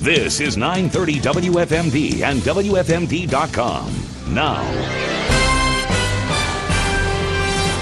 This is 930 WFMD and WFMD.com. Now,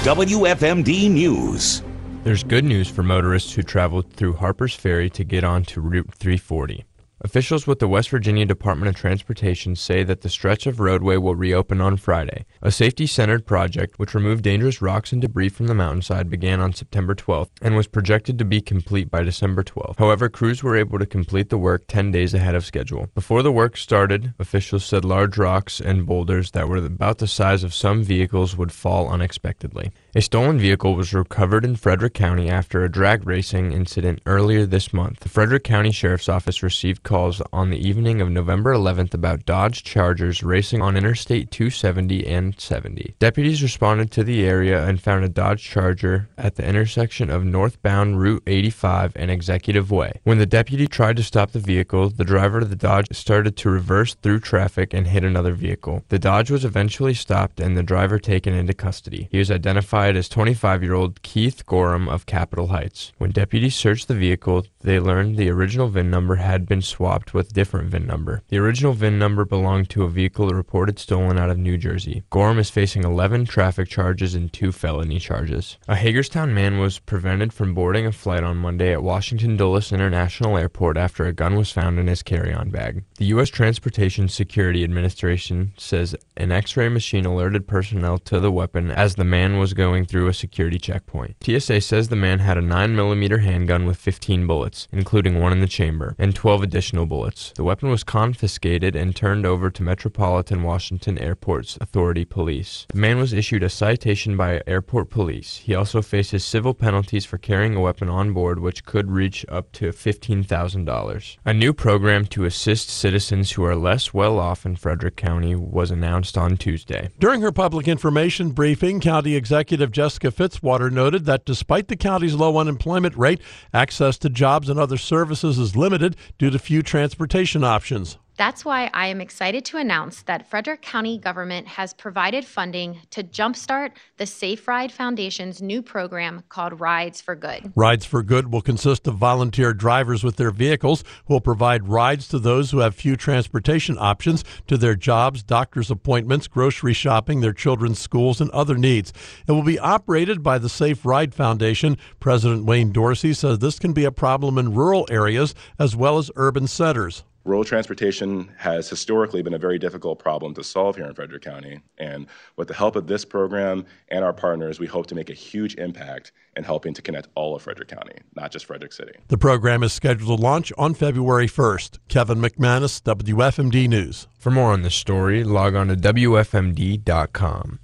WFMD News. There's good news for motorists who traveled through Harper's Ferry to get onto Route 340. Officials with the West Virginia Department of Transportation say that the stretch of roadway will reopen on Friday. A safety centered project which removed dangerous rocks and debris from the mountainside began on September 12th and was projected to be complete by December 12th. However, crews were able to complete the work 10 days ahead of schedule. Before the work started, officials said large rocks and boulders that were about the size of some vehicles would fall unexpectedly. A stolen vehicle was recovered in Frederick County after a drag racing incident earlier this month. The Frederick County Sheriff's Office received calls on the evening of November 11th about Dodge Chargers racing on Interstate 270 and 70. Deputies responded to the area and found a Dodge Charger at the intersection of northbound Route 85 and Executive Way. When the deputy tried to stop the vehicle, the driver of the Dodge started to reverse through traffic and hit another vehicle. The Dodge was eventually stopped and the driver taken into custody. He was identified as 25 year old Keith Gorham of Capitol Heights. When deputies searched the vehicle, they learned the original VIN number had been swapped with a different VIN number. The original VIN number belonged to a vehicle reported stolen out of New Jersey. Gorham is facing 11 traffic charges and two felony charges. A Hagerstown man was prevented from boarding a flight on Monday at Washington Dulles International Airport after a gun was found in his carry on bag. The U.S. Transportation Security Administration says an x ray machine alerted personnel to the weapon as the man was going through a security checkpoint. TSA says the man had a 9mm handgun with 15 bullets, including one in the chamber, and 12 additional bullets. The weapon was confiscated and turned over to Metropolitan Washington Airport's Authority Police. The man was issued a citation by airport police. He also faces civil penalties for carrying a weapon on board, which could reach up to $15,000. A new program to assist citizens who are less well off in Frederick County was announced on Tuesday. During her public information briefing, County Executive Jessica Fitzwater noted that despite the county's low unemployment rate, access to jobs and other services is limited due to few transportation options. That's why I am excited to announce that Frederick County government has provided funding to jumpstart the Safe Ride Foundation's new program called Rides for Good. Rides for Good will consist of volunteer drivers with their vehicles who will provide rides to those who have few transportation options to their jobs, doctor's appointments, grocery shopping, their children's schools, and other needs. It will be operated by the Safe Ride Foundation. President Wayne Dorsey says this can be a problem in rural areas as well as urban centers. Rural transportation has historically been a very difficult problem to solve here in Frederick County. And with the help of this program and our partners, we hope to make a huge impact in helping to connect all of Frederick County, not just Frederick City. The program is scheduled to launch on February 1st. Kevin McManus, WFMD News. For more on this story, log on to WFMD.com.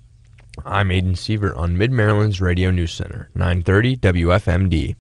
I'm Aiden Sievert on Mid Maryland's Radio News Center, 930 WFMD.